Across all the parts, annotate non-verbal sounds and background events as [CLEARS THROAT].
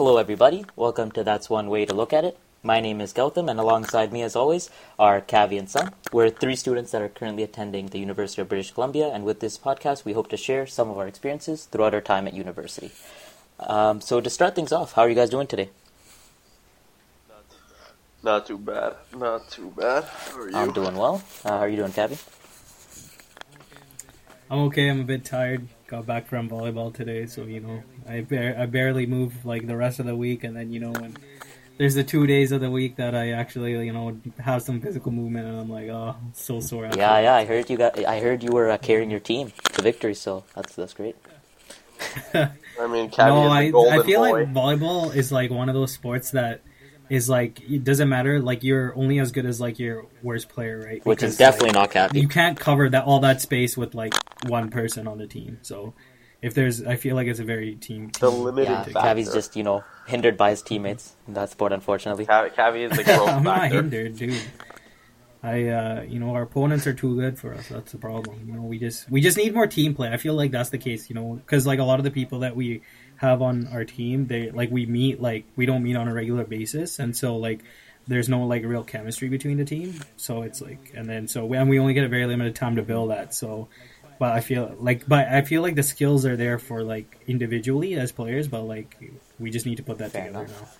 Hello, everybody. Welcome to That's One Way to Look at It. My name is Gautam, and alongside me, as always, are Kavi and Sam. We're three students that are currently attending the University of British Columbia, and with this podcast, we hope to share some of our experiences throughout our time at university. Um, so, to start things off, how are you guys doing today? Not too bad. Not too bad. How are you? I'm doing well. Uh, how are you doing, Kavi? I'm okay. I'm a bit tired. Got back from volleyball today, so you know, I bar- I barely move like the rest of the week, and then you know when there's the two days of the week that I actually you know have some physical movement, and I'm like, oh, so sore. after Yeah, yeah. I heard you got. I heard you were uh, carrying your team to victory, so that's that's great. I mean, [LAUGHS] no, I I feel boy. like volleyball is like one of those sports that is like it doesn't matter. Like you're only as good as like your worst player, right? Which is definitely like, not Kavi. you can't cover that all that space with like one person on the team. So if there's, I feel like it's a very team. The team limited Yeah, factor. Kavi's just you know hindered by his teammates in that sport, unfortunately. Kavi, Kavi is the growth [LAUGHS] I'm not hindered, dude. I, uh, you know, our opponents are too good for us. That's the problem. You know, we just we just need more team play. I feel like that's the case. You know, because like a lot of the people that we have on our team, they like we meet like we don't meet on a regular basis, and so like there's no like real chemistry between the team. So it's like, and then so and we only get a very limited time to build that. So, but I feel like, but I feel like the skills are there for like individually as players, but like we just need to put that Fair together enough.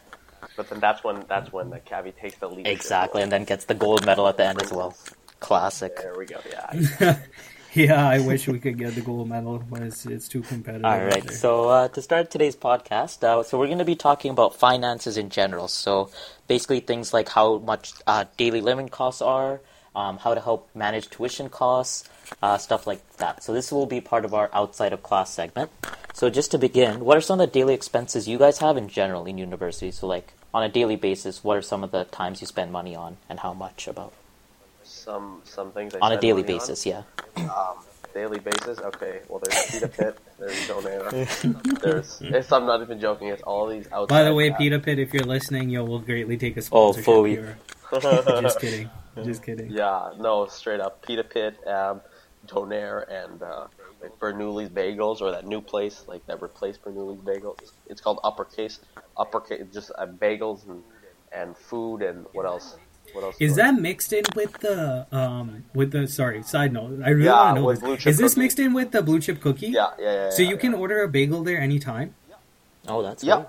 But then that's when that's when the Kavi takes the lead. Exactly, and then gets the gold medal at the end as well. Classic. There we go. Yeah. now. [LAUGHS] yeah, I wish we could get the gold medal, but it's it's too competitive. All right. there. so uh, to start today's podcast, uh, so we're going to be talking about finances in general. So basically, things like how much uh, daily living costs are, um, how to help manage tuition costs, uh, stuff like that. So this will be part of our outside of class segment. So just to begin, what are some of the daily expenses you guys have in general in university? So like on a daily basis, what are some of the times you spend money on, and how much about Some some things I on a daily money on. basis? Yeah. Um, daily basis. Okay. Well, there's Pita Pit. [LAUGHS] There's Donair. [LAUGHS] there's. It's, I'm not even joking. It's all these outside. By the way, apps. Pita Pit, if you're listening, yo, we'll greatly take a Oh, sponsorship fully. Just kidding. [LAUGHS] Just kidding. Yeah, no, straight up. Pita Pit, um, Donair, and uh, like Bernoulli's Bagels, or that new place like that replaced Bernoulli's Bagels. It's called Uppercase. Uppercase, just uh, bagels and and food and what else? What else? Is that mixed in with the um with the sorry side note? I really Yeah, want to know with blue this. chip Is this mixed in with the blue chip cookie? Yeah, yeah, yeah. So yeah, you can yeah. order a bagel there anytime. Oh, that's Yeah. great.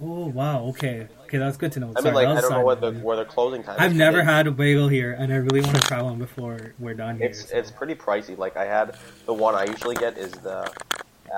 Oh wow. Okay. Okay, that's good to know. I Sorry, mean, like, I don't know what the, where the closing time. I've is. never It- had a bagel here, and I really want to try one before we're done here. It's so. it's pretty pricey. Like I had the one I usually get is the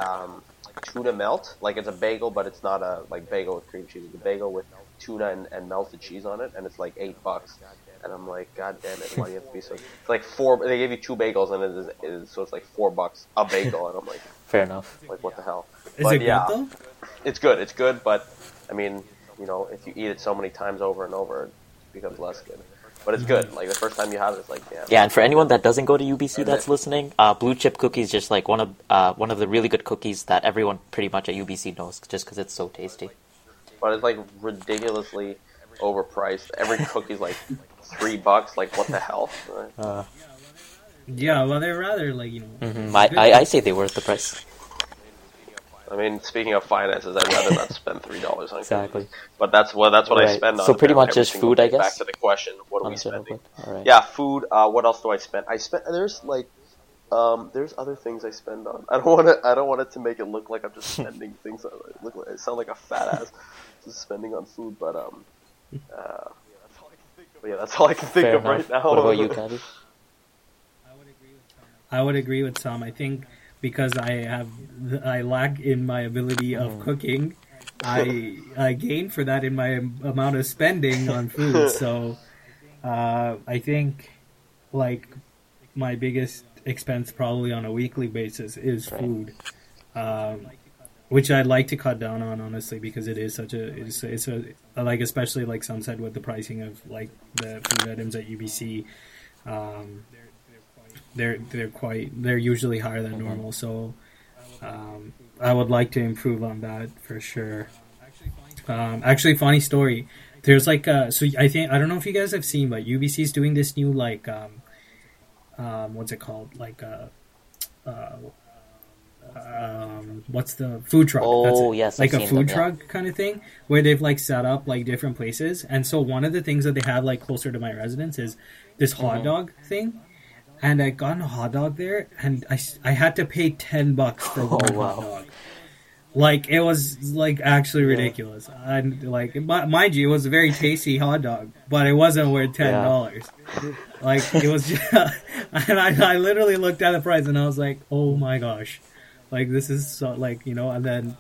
um, tuna melt. Like it's a bagel, but it's not a like bagel with cream cheese. It's a bagel with tuna and, and melted cheese on it, and it's like eight bucks. And I'm like, God damn it! Why do you have to be so? [LAUGHS] It's like four. They gave you two bagels, and it is, it is so it's like four bucks a bagel, and I'm like, Fair enough. like what the hell? Is but it yeah. good though? It's good. It's good, but I mean, you know, if you eat it so many times over and over, it becomes less good. But it's good. Like the first time you have it, it's like, damn. Yeah, and for anyone that doesn't go to UBC And that's then- listening, uh, blue chip cookies just like one of uh, one of the really good cookies that everyone pretty much at UBC knows, just because it's so tasty. but it's like ridiculously overpriced. Every cookie's like three bucks. Like what the hell? Uh, Yeah, well, they're rather like you know. mhm, I, I I say they're worth the price. I mean, speaking of finances, I'd rather not spend three dollars on Exactly. cookies. But that's what that's what I Right. spend on. So pretty much just single food, I day. Back guess? to the question: What are we spending? All right. Yeah, food. Uh, what else do I spend? I spend. There's like, um, there's other things I spend on. I don't want to. I don't want it to make it look like I'm just [LAUGHS] spending things. On, look, like, I sound like a fat ass just spending on food. But um, uh, but yeah, that's all I can think Fair of enough. right now. What about you, Kavi? I would agree with Tom. I think because I have I lack in my ability of Mm. cooking, [LAUGHS] I I gain for that in my amount of spending on food. [LAUGHS] So uh, I think like my biggest expense probably on a weekly basis is food. Um, which I'd like to cut down on honestly because it is such a it's it's a like especially like Sam said with the pricing of like the food items at UBC um, they're they're quite they're usually higher than normal so um, I would like to improve on that for sure um, actually funny story there's like uh, so I think I don't know if you guys have seen but UBC is doing this new like um, um, what's it called like uh, uh, um, what's the food truck? Oh, yes, like I've a food them, yeah. truck kind of thing where they've like set up like different places. And so one of the things that they have like closer to my residence is this hot Mhm. dog thing. And I got a hot dog there, and I, I had to pay ten bucks for [LAUGHS] Oh, one wow. hot dog. Like it was like actually ridiculous. And like mi- mind you, it was a very tasty hot dog, but it wasn't worth ten dollars. Like it was, just, [LAUGHS] and I, I literally looked at the price and I was like, oh my gosh, like this is so like you know, and then,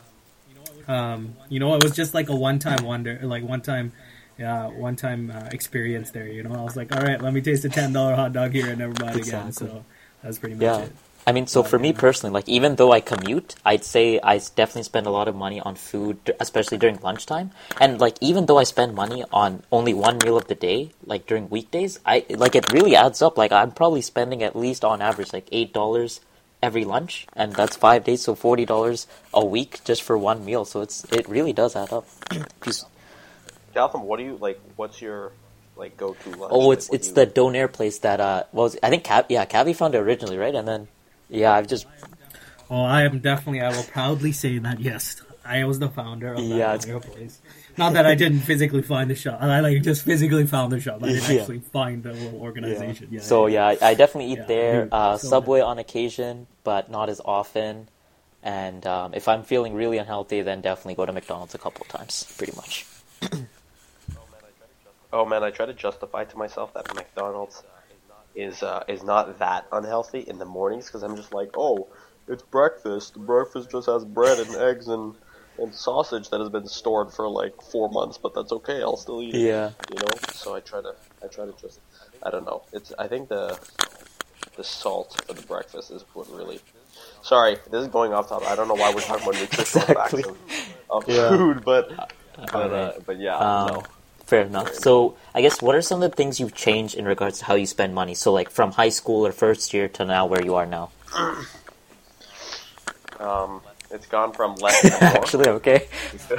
um, you know, it was just like a one time wonder, like one time, yeah, one time uh, experience there. You know, I was like, all right, let me taste a ten dollar hot dog here and never buy it again. Exactly. So that's pretty much Yeah. it. I mean, so for me personally, like even though I commute, I'd say I definitely spend a lot of money on food, especially during lunchtime. And like even though I spend money on only one meal of the day, like during weekdays, I like it really adds up. Like I'm probably spending at least on average like eight dollars every lunch, and that's five days, so forty dollars a week just for one meal. So it's it really does add up. [CLEARS THROAT] Just- Gautam, what do you like? What's your like go-to lunch? oh, it's what it's you- the Donair place that uh was I think Cav- yeah Kavi found it originally, right? And then yeah, I've just Oh, I am definitely. I will proudly say that yes, I was the founder of that Yeah, it's- place. Not that I didn't physically find the shop. I like just physically found the shop. I didn't [LAUGHS] Yeah. actually find the little organization. Yeah. So yeah, I, I definitely eat Yeah, there. dude, uh, so Subway on occasion, but not as often. And um, if I'm feeling really unhealthy, then definitely go to McDonald's a couple of times, pretty much. Oh man, I try to justify to myself that McDonald's is uh, is not that unhealthy in the mornings because I'm just like, oh, it's breakfast. Breakfast just has bread and eggs and and sausage that has been stored for like four months, but that's okay. I'll still eat it. Yeah. You know. So I try to I try to just I don't know. It's I think the the salt for the breakfast is what really. Sorry, this is going off topic. I don't know why we're talking about nutritional [LAUGHS] Exactly. facts of, of Yeah. food, but but, uh, but yeah, Um, no. Fair enough. So I guess what are some of the things you've changed in regards to how you spend money? So like from high school or first year to now where you are now. [CLEARS THROAT] Um, it's gone from less to [LAUGHS] more. Actually, okay.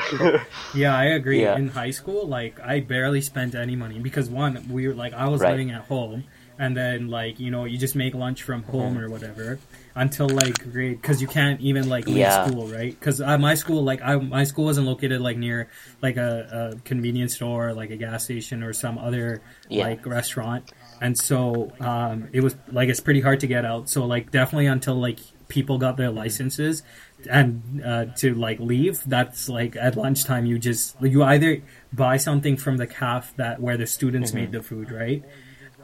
[LAUGHS] Yeah, I agree. Yeah. In high school, like I barely spent any money because one, we were like I was Right. living at home, and then like you know you just make lunch from home Mm-hmm. or whatever until like grade because you can't even like leave Yeah. school, right? Because uh, my school, like I, my school wasn't located like near like a, a convenience store, like a gas station or some other Yeah. like restaurant, and so um, it was like it's pretty hard to get out. So like definitely until like people got their licenses and uh, to like leave that's like at lunchtime you just you either buy something from the calf that where the students made the food right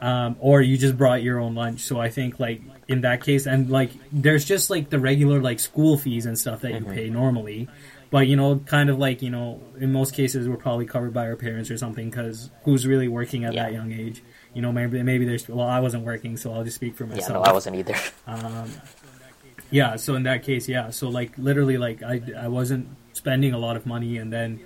um, or you just brought your own lunch so i think like in that case and like there's just like the regular like school fees and stuff that you pay normally but you know kind of like you know in most cases we're probably covered by our parents or something because who's really working at Yeah. that young age you know maybe maybe there's well i wasn't working so i'll just speak for myself. Yeah, no, I wasn't either. [LAUGHS] um, yeah, so in that case, yeah, so like literally, like I, I wasn't spending a lot of money, and then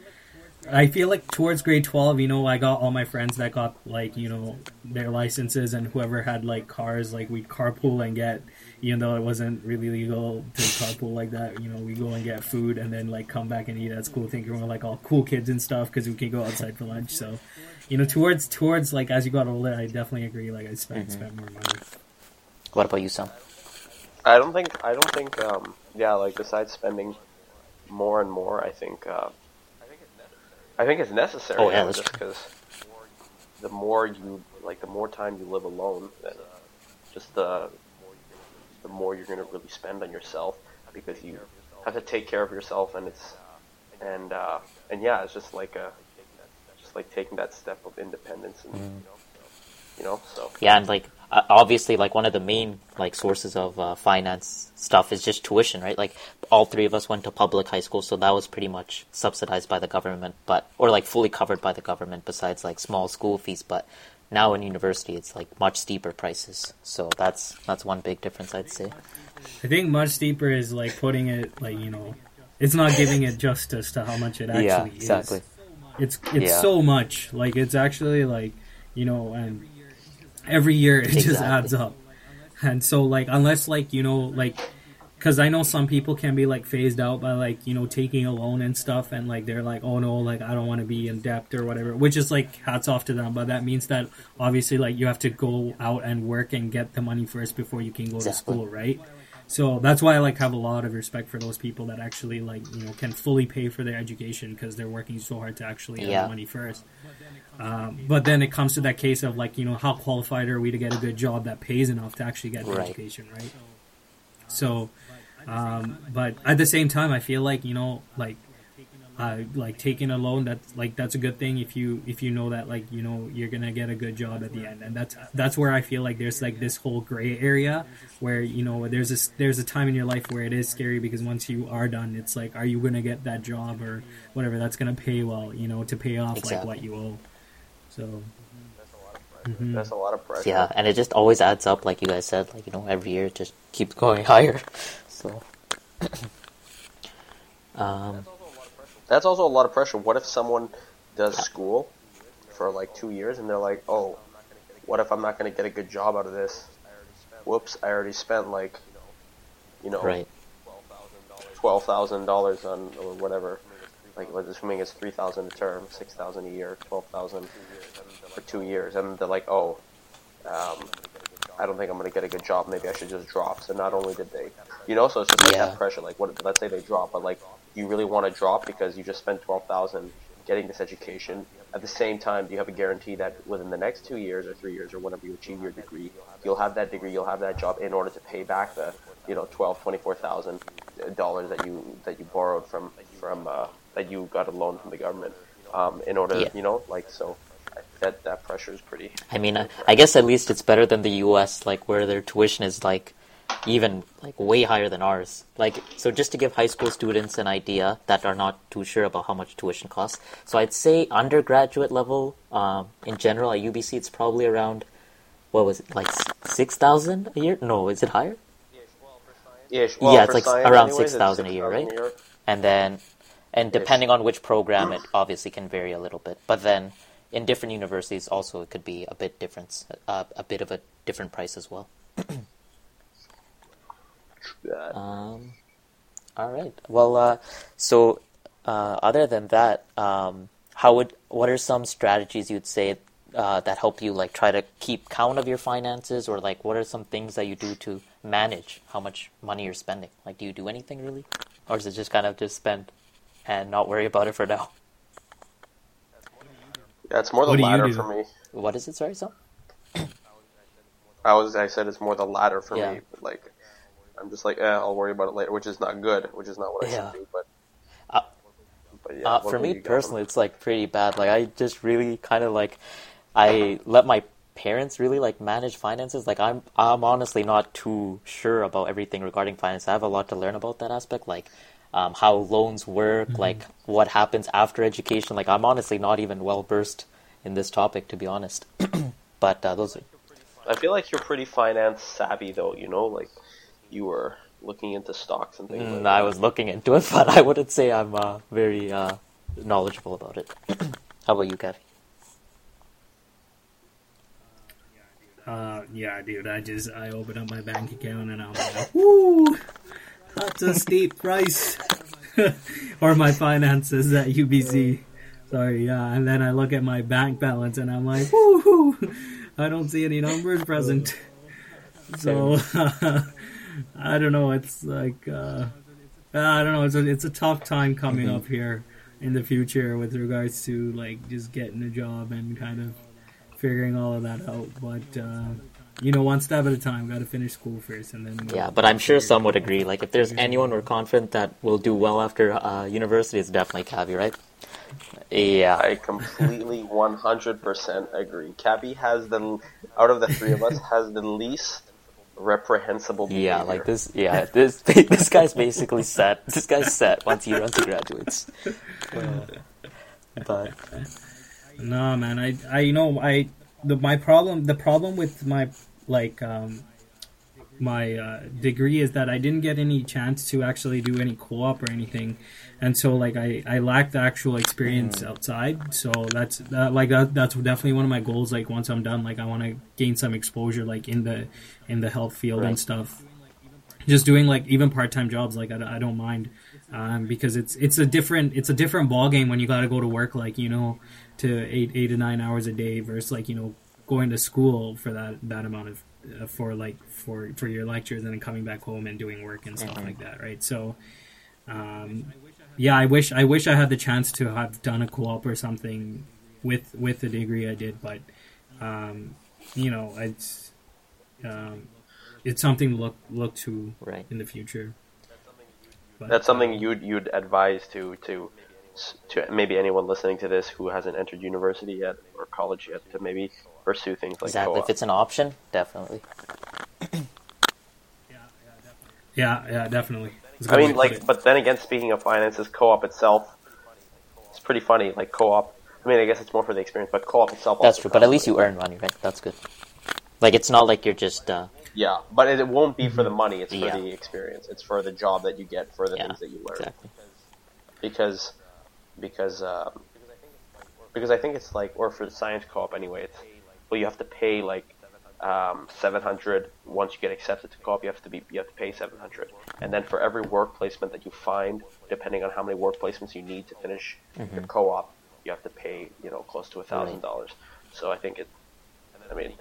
I feel like towards grade twelve, you know, I got all my friends that got like you know their licenses, and whoever had like cars, like we'd carpool and get, even though it wasn't really legal to carpool like that, you know, we go and get food, and then like come back and eat at school, thinking we're like all cool kids and stuff because we can go outside for lunch. So, you know, towards towards like as you got older, I definitely agree. Like I spent spent more money. What about you, Sam? I don't think I don't think um yeah like besides spending more and more I think uh, I think it's necessary Oh, yeah, that's just because the more you like the more time you live alone then just the the more you're gonna really spend on yourself because you have to take care of yourself and it's and uh, and yeah it's just like a just like taking that step of independence and Mm. you know so Yeah, and like uh, obviously, like one of the main like sources of uh, finance stuff is just tuition, right? Like all three of us went to public high school, so that was pretty much subsidized by the government, but or like fully covered by the government. Besides like small school fees, but now in university, it's like much steeper prices. So that's that's one big difference, I'd say. I think much steeper is like putting it like you know, it's not giving it justice to how much it actually yeah, is. exactly. It's it's Yeah. so much. Like it's actually like you know, and every year it just adds up. And so like unless like you know like because I know some people can be like phased out by like you know taking a loan and stuff, and like they're like, oh no, like I don't want to be in debt or whatever. Which is like hats off to them, but that means that obviously like you have to go out and work and get the money first before you can go to school, right? So that's why I like have a lot of respect for those people that actually like you know can fully pay for their education because they're working so hard to actually Yeah. earn money first. Um, but then it comes to that case of like you know how qualified are we to get a good job that pays enough to actually get the Right. education, right? So, um, but at the same time, I feel like you know like uh, like taking a loan that's like that's a good thing if you if you know that like you know you're gonna get a good job at the end and that's that's where I feel like there's like this whole gray area where you know there's a s- there's a time in your life where it is scary because once you are done it's like are you gonna get that job or whatever that's gonna pay well you know to pay off like what you owe so Mm-hmm. That's a lot of pressure. Yeah, and it just always adds up, like you guys said. Like you know, every year it just keeps [LAUGHS] going higher. So, [COUGHS] um, That's also a lot of pressure. What if someone does school for like two years and they're like, oh, what if I'm not going to get a good job out of this? Whoops, I already spent like, you know, right. twelve thousand dollars on or whatever. Like assuming it's three thousand a term, six thousand a year, twelve thousand for two years, and they're like, oh, um, I don't think I'm gonna get a good job. Maybe I should just drop. So not only did they, you know, so it's just like Yeah. that pressure. Like what? Let's say they drop, but like you really want to drop because you just spent twelve thousand getting this education. At the same time, do you have a guarantee that within the next two years or three years or whenever you achieve your degree, you'll have that degree, you'll have that job in order to pay back the, you know, twelve, twenty-four thousand dollars that you that you borrowed from from uh, that you got a loan from the government, um, in order, Yeah. you know, like so. That that pressure is pretty. I mean, I, I guess at least it's better than the U.S., like where their tuition is like even like way higher than ours. Like, so just to give high school students an idea that are not too sure about how much tuition costs. So I'd say undergraduate level, um, in general at UBC, it's probably around what was it like six thousand a year? No, is it higher? Ish. Yeah, it's like science around anyways, 6,000 a year, right? and then and depending on which program it obviously can vary a little bit but then in different universities also it could be a bit different uh, a bit of a different price as well. Um, all right. Well uh, so uh, other than that um, how would what are some strategies you'd say uh, that help you like try to keep count of your finances? Or like what are some things that you do to manage how much money you're spending? Like do you do anything really? Or is it just kind of just spend and not worry about it for now Yeah, it's more the What do you latter for me. what is it sorry so I was I said it's more the latter for Yeah. me. But like, I'm just like, eh, I'll worry about it later, which is not good, which is not what I Yeah. should do. But, Uh, but yeah, Uh, for me personally, it's like pretty bad. Like I just really kind of like I let my parents really like manage finances. Like I'm I'm honestly not too sure about everything regarding finance. I have a lot to learn about that aspect, like um, how loans work, Mm-hmm. like what happens after education. Like I'm honestly not even well versed in this topic, to be honest. [CLEARS THROAT] but uh, those are I feel like you're pretty finance savvy though. You know, like you were looking into stocks and things. like Mm, that. I was looking into it, [LAUGHS] but I wouldn't say I'm uh, very uh, knowledgeable about it. [CLEARS THROAT] how about you, Kev? Uh, yeah, dude. I just I open up my bank account and I'm like, [LAUGHS] woo, that's a steep price. [LAUGHS] or my finances at UBC. Sorry, yeah. And then I look at my bank balance and I'm like, woo, I don't see any numbers present. [LAUGHS] So [LAUGHS] I don't know. It's like uh, I don't know. It's a it's a tough time coming up here in the future with regards to like just getting a job and kind of figuring all of that out. But uh, you know, one step at a time. Got to finish school first, and then Yeah, but I'm sure some would agree. Like, if there's anyone we're confident that will do well after uh, university, it's definitely Kavi, right? Yeah, I completely 100% agree. Kavi has the out of the three of us [LAUGHS] has the least reprehensible behavior. yeah, like this. Yeah, this [LAUGHS] this guy's basically set. This guy's set once he once he graduates. [LAUGHS] but No, man. I, I, you know, I, the my problem, the problem with my like um, my uh, degree is that I didn't get any chance to actually do any co-op or anything, and so like I, I lacked the actual experience outside. So that's that, like that, that's definitely one of my goals. Like once I'm done, like I want to gain some exposure, like in the in the health field Right. and stuff. Just doing like even part time jobs, like I, I don't mind, um, because it's it's a different it's a different ball game when you got to go to work like you know to eight eight to nine hours a day versus like you know going to school for that that amount of uh, for like for for your lectures and then coming back home and doing work and stuff Mhm. like that, right? So, um, yeah, I wish I wish I had the chance to have done a co-op or something with with the degree I did, but um, you know, it's um, it's something to look look to Right. in the future. But, That's something um, you'd you'd advise to to to maybe anyone listening to this who hasn't entered university yet or college yet to maybe pursue things like exactly. co-op. If it's an option, definitely. Yeah, yeah, definitely. It's a I good way mean, like, it. but then again, speaking of finances, co-op itself, it's pretty funny. Like co-op. I mean, I guess it's more for the experience, but co-op itself. That's true. But at costs least you earn money, right? That's good. Like it's not like you're just uh, Yeah, but it, it won't be for the money. It's for Yeah. the experience. It's for the job that you get, for the yeah, things that you learn. exactly. Because, because, um, because I think it's like, or for the science co-op anyway. It's well, you have to pay like um, seven hundred once you get accepted to co-op. You have to be you have to pay seven hundred, and then for every work placement that you find, depending on how many work placements you need to finish your co-op, you have to pay you know close to a thousand dollars. So I think it. I mean,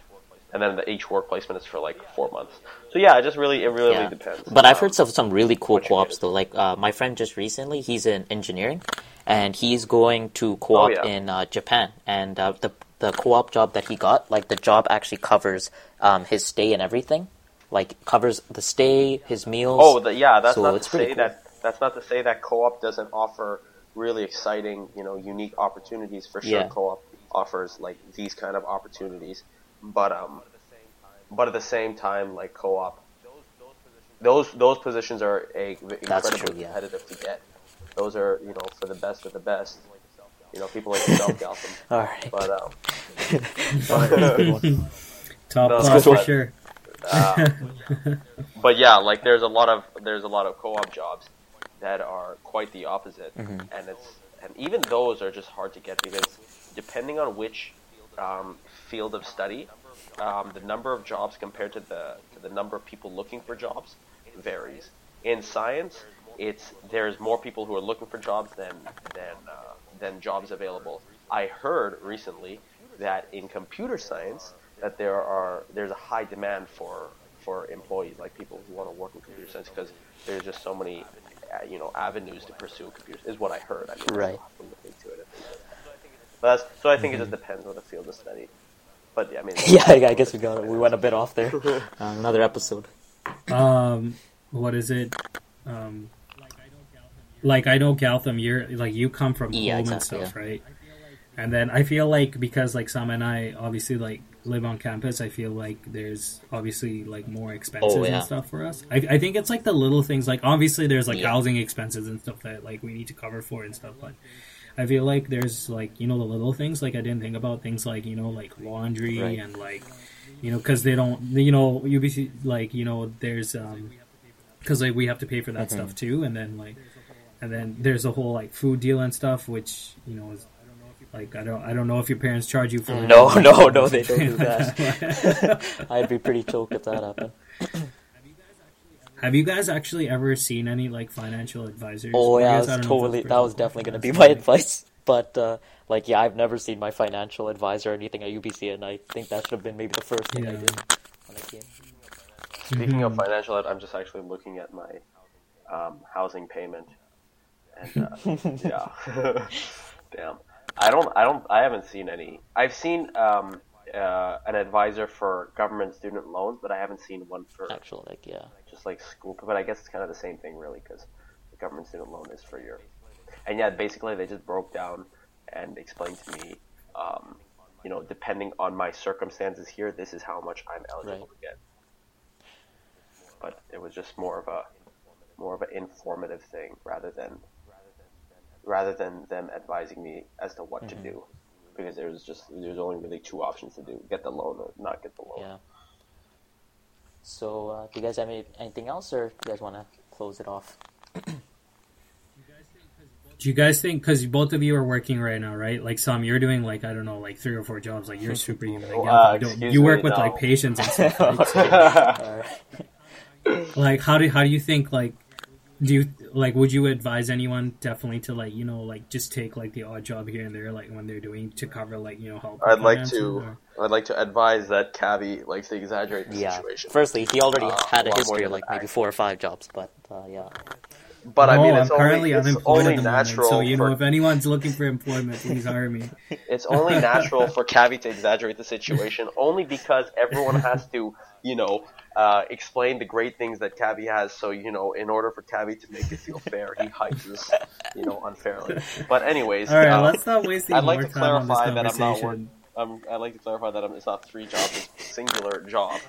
and then the each work placement is for like four months. So yeah, it just really it really Yeah. depends. But I've heard of some really cool co-ops though. Like uh, my friend just recently, he's in engineering, and he's going to co-op Oh, yeah. in uh, Japan. And uh, the the co-op job that he got, like the job actually covers um, his stay and everything. Like covers the stay, his meals. Oh, the, yeah. That's So not it's to pretty say cool. that. That's not to say that co-op doesn't offer really exciting, you know, unique opportunities. For sure, Yeah. co-op offers like these kind of opportunities, but um, but at the same time, like co-op, those those positions are a incredibly true, yeah. competitive to get. Those are you know for the best of the best. You know, people like yourself, Gautam. [LAUGHS] All right. But um, Top No, class for what- sure. Uh, but yeah, like there's a lot of there's a lot of co-op jobs that are quite the opposite, Mhm. and it's and even those are just hard to get because depending on which um, field of study, um, the number of jobs compared to the to the number of people looking for jobs varies. In science, it's there's more people who are looking for jobs than than uh, than jobs available. I heard recently that in computer science that there are there's a high demand for for employees like people who want to work in computer science because there's just so many uh, you know avenues to pursue computers is what I heard. I mean, Right. I'll have to look into it. But that's, so I think it just depends on the field of study. But yeah, I mean, [LAUGHS] yeah, I guess we got it. We went a bit off there. Uh, [LAUGHS] another episode. Um, what is it? Um, like I know Gautam, you're like you come from Yeah, home and exactly, stuff, right? And then I feel like because like Sam and I obviously like live on campus, I feel like there's obviously like more expenses Oh, yeah. and stuff for us. I, I think it's like the little things. Like obviously there's like Yeah. housing expenses and stuff that like we need to cover for and stuff, but. I feel like there's like you know the little things like I didn't think about things like you know like laundry Right. and like you know because they don't you know UBC like you know there's um because like we have to pay for that Mhm. stuff too and then like and then there's a whole like food deal and stuff which you know is like I don't I don't know if your parents charge you for it. No, [LAUGHS] no, no, they don't do that. [LAUGHS] I'd be pretty choked if that happened. have you guys actually ever seen any like financial advisors? Oh yeah, that I was don't know if totally that was definitely going to be my right. advice. But uh, like, yeah, I've never seen my financial advisor or anything at UBC, and I think that should have been maybe the first thing I did when I came. Speaking of Mhm. financial aid, I'm just actually looking at my um, housing payment, and uh, [LAUGHS] yeah, damn. I don't, I don't, I haven't seen any. I've seen um, uh, an advisor for government student loans, but I haven't seen one for Actual, like, yeah, just like school. But I guess it's kind of the same thing, really, because the government student loan is for your. And yeah, basically they just broke down and explained to me, um, you know, depending on my circumstances here, this is how much I'm eligible Right. to get. But it was just more of a more of an informative thing rather than rather than them advising me as to what Mhm. to do. Because there was just there's only really two options to do: get the loan or not get the loan. yeah. So, uh, do you guys have any, anything else, or do you guys want to close it off? Do you guys think because both of you are working right now, right? Like Sam, you're doing like I don't know, like three or four jobs. Like you're superhuman. [LAUGHS] Like, Oh, yeah, uh, you, don't- you work me, with no. like patients and [LAUGHS] stuff. right? So, [LAUGHS] like how do how do you think like do you like? Would you advise anyone definitely to like you know like just take like the odd job here and there like when they're doing to cover like you know help? I'd like to. or- I'd like to advise that Kavi likes to exaggerate the Yeah. situation. Firstly, he already Uh, had a a lot more history of like maybe four or five jobs, but uh, yeah. but I No, mean, I'm it's currently only, it's unemployed only at the moment, so you know if anyone's looking for employment, please hire me. [LAUGHS] it's only natural for [LAUGHS] Kavi to exaggerate the situation, only because everyone has to, you know, uh, explain the great things that Kavi has. So you know, in order for Kavi to make it feel [LAUGHS] fair, he hides this, you know, unfairly. But anyways, All right, uh, let's not wasting I'd like more to time on this clarify that I'm not conversation. Um, I'd like to clarify that I'm, it's not three jobs; it's a singular job.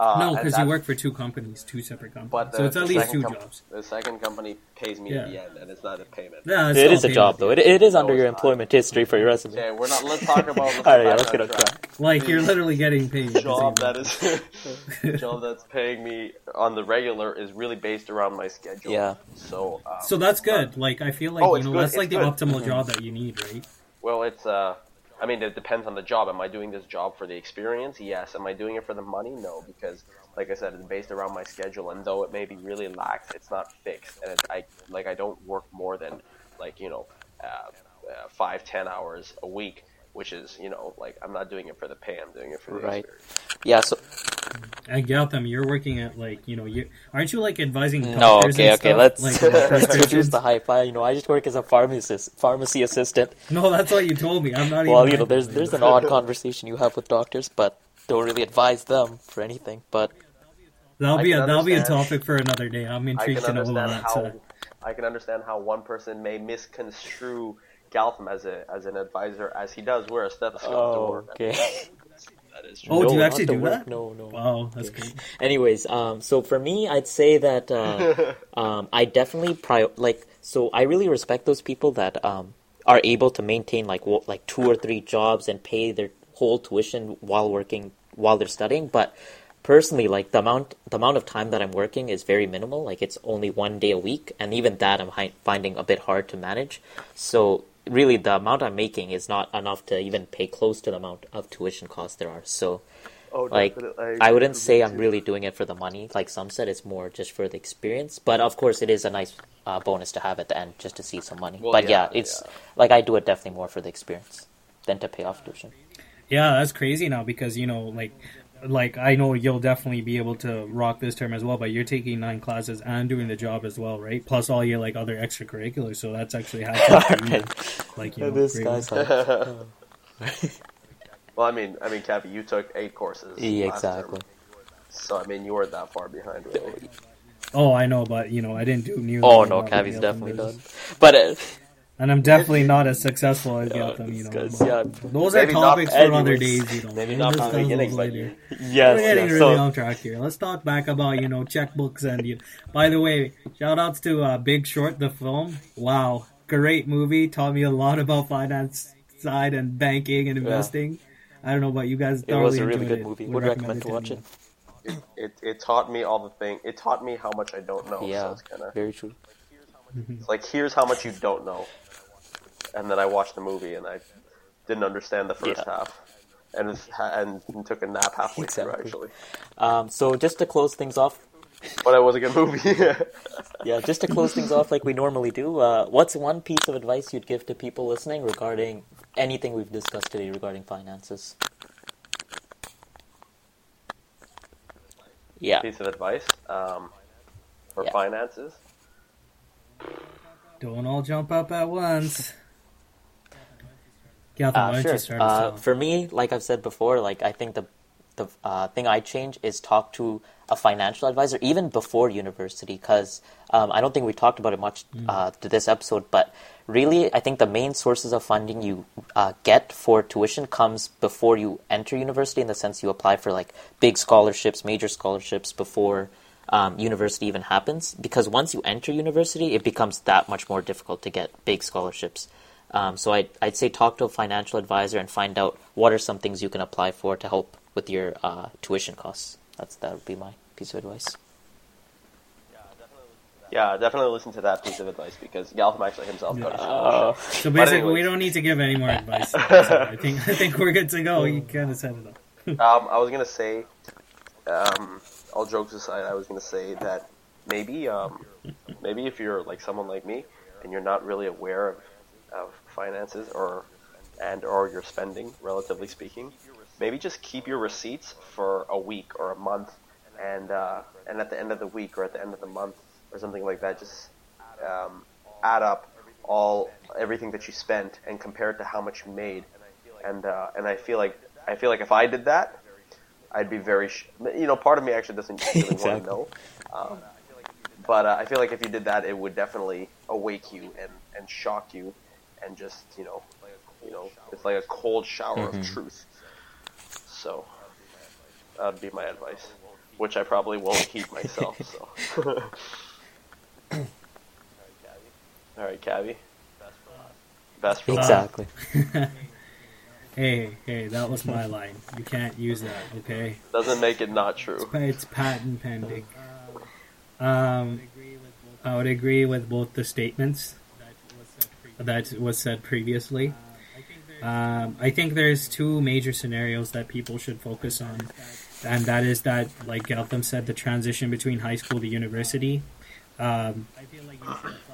Uh, no, because you work for two companies, two separate companies, But so it's at least two com- jobs. The second company pays me at the end, and it's not a payment. Yeah, it's It a job though. It, it is under your not. employment history for your resume. Okay, we're not. Let's talk about. [LAUGHS] Let's All right, yeah, let's get on track. Like you're literally getting paid. The job that is [LAUGHS] job that's paying me on the regular is really based around my schedule. Yeah. So. Um, So that's good. Like I feel like Oh, you know good, that's like it's the good. optimal job that you need, right? Well, it's uh, I mean, it depends on the job. Am I doing this job for the experience? Yes. Am I doing it for the money? No, because like I said, it's based around my schedule, and though it may be really lax, it's not fixed, and I like I don't work more than like you know, uh, uh, five ten hours a week, which is you know like I'm not doing it for the pay. I'm doing it for the Right. experience. Yeah. So I get them. You're working at like you know you aren't you like advising no. Okay. and Okay. stuff? Let's like, let's [LAUGHS] reduce the hype. I, you know, I just work as a pharmacist, pharmacy assistant. No, that's what you told me. I'm not even. Well, you know, there's about there's an odd conversation you have with doctors, but don't really advise them for anything. But that'll be a that'll be a topic for another day. I'm I intrigued can to know about understand that. how So. I can understand how one person may misconstrue Gautam as a as an advisor, as he does wear a stethoscope to oh, work. okay. [LAUGHS] That is true. Oh, do you actually do work. that? No, no. Wow, that's great. Anyways, um, so for me, I'd say that uh, [LAUGHS] um, I definitely prior like. So I really respect those people that um, are able to maintain like wo- like two or three jobs and pay their whole tuition while working while they're studying. But personally, like the amount the amount of time that I'm working is very minimal. Like it's only one day a week, and even that I'm hi- finding a bit hard to manage. So really, the amount I'm making is not enough to even pay close to the amount of tuition costs there are. So Oh, like definitely. I wouldn't say I'm you. really doing it for the money. Like Sam said, it's more just for the experience. But of course, it is a nice uh, bonus to have at the end, just to see some money. Well, but yeah, yeah, it's yeah. like I do it definitely more for the experience than to pay off tuition. Yeah, that's crazy now because you know, like, like I know you'll definitely be able to rock this term as well. But you're taking nine classes and doing the job as well, right? Plus all your like other extracurriculars. So that's actually happening. [LAUGHS] like you know, this great guy's work. like, [LAUGHS] Well, I mean, I mean, Cappy, you took eight courses. yeah, last term. exactly. So I mean, you weren't that far behind, really. Oh, I know, but you know, I didn't do nearly. Oh no, well as Kavi's definitely does. done. But uh, and I'm definitely not as successful as Yeah, Gautam. You know, but yeah, those are topics for other anyways. days. You know, Maybe We'll not from discuss the beginning, those but later. yes, We're getting yeah, really so off track here. Let's talk back about you know checkbooks and you. By the way, shout outs to uh, Big Short, the film. Wow, great movie. Taught me a lot about finance side and banking and investing. I don't know about you guys. it was a really good it. movie. Would Would recommend to watch it. It, it it taught me all the thing. It taught me how much I don't know. So Yeah, it's kind of very true. it's like here's how much you don't know, and then I watched the movie and I didn't understand the first Yeah. half, and it's- and took a nap halfway through actually. Um, so just to close things off, But it was a good movie. [LAUGHS] yeah, just to close things off like we normally do, uh, what's one piece of advice you'd give to people listening regarding anything we've discussed today regarding finances? Yeah, Piece of advice um, for Yeah. finances. Don't all jump up at once. Gautam, uh, sure. Uh, for me, like I've said before, like I think the the uh, thing I change is talk to a financial advisor even before university because um, I don't think we talked about it much uh, to this episode, but really I think the main sources of funding you uh, get for tuition comes before you enter university in the sense you apply for like big scholarships, major scholarships before um, university even happens because once you enter university it becomes that much more difficult to get big scholarships. Um, so I'd, I'd say talk to a financial advisor and find out what are some things you can apply for to help with your uh, tuition costs. That's that would be my piece of advice. Yeah, definitely listen to that piece of advice because Gautam actually himself got a Uh, So basically, anyways. we don't need to give any more advice. [LAUGHS] I think I think we're good to go. You kind of set it up. Um, I was gonna say, um, all jokes aside, I was gonna say that maybe um, maybe if you're like someone like me and you're not really aware of, of finances or and or your spending, relatively speaking, maybe just keep your receipts for a week or a month, and uh, and at the end of the week or at the end of the month or something like that, just um, add up all everything that you spent and compare it to how much you made, and uh, and I feel like I feel like if I did that, I'd be very sh- you know part of me actually doesn't [LAUGHS] really Exactly. want to know. Um, but uh, I feel like if you did that, it would definitely awake you and, and shock you, and just you know, you know, it's like a cold shower of truth. So that'd be my advice, which I probably won't heed myself. [LAUGHS] So, all right, Kavi, best for. Exactly. [LAUGHS] Hey, hey, that was my line. You can't use that, okay? Doesn't make it not true. It's patent pending. Um, I would agree with both the statements that was said previously. Um, I think there's two major scenarios that people should focus on, and that is that, like Gautam said, the transition between high school to university. Um,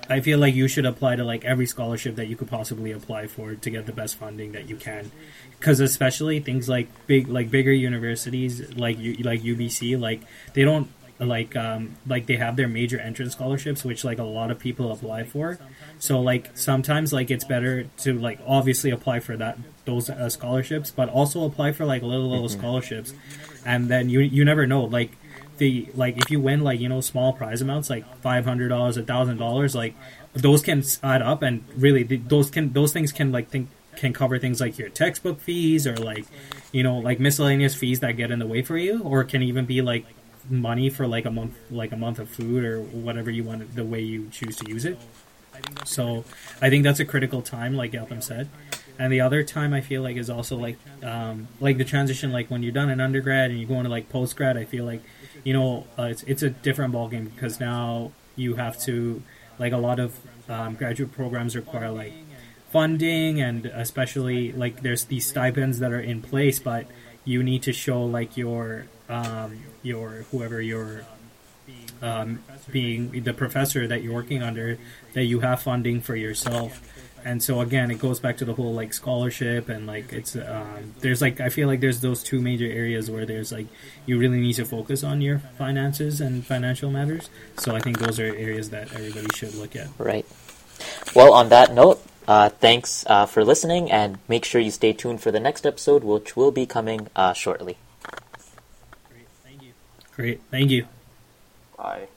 I feel like you should apply to like every scholarship that you could possibly apply for to get the best funding that you can, because especially things like big like bigger universities like like UBC like they don't like um like they have their major entrance scholarships which like a lot of people apply for. So like sometimes like it's better to like obviously apply for that those uh, scholarships but also apply for like little little scholarships. And then you you never know like the like if you win like you know small prize amounts like five hundred dollars a thousand dollars like those can add up and really th- those can those things can like think can cover things like your textbook fees or like you know like miscellaneous fees that get in the way for you or can even be like money for like a month like a month of food or whatever you want the way you choose to use it. So i think that's a critical time like Gautam said. And the other time i feel like is also like um, like the transition like when you're done in undergrad and you go into like post grad i feel like you know uh, it's, it's a different ballgame because now you have to like a lot of um, graduate programs require like funding and especially like there's these stipends that are in place but you need to show like your um, your whoever your um, being the professor that you're working under that you have funding for yourself and so again it goes back to the whole like scholarship and like it's um, there's like i feel like there's those two major areas where there's like you really need to focus on your finances and financial matters so i think those are areas that everybody should look at Right. Well, on that note, uh, thanks uh, for listening, and make sure you stay tuned for the next episode, which will be coming uh, shortly. Great thank you Bye.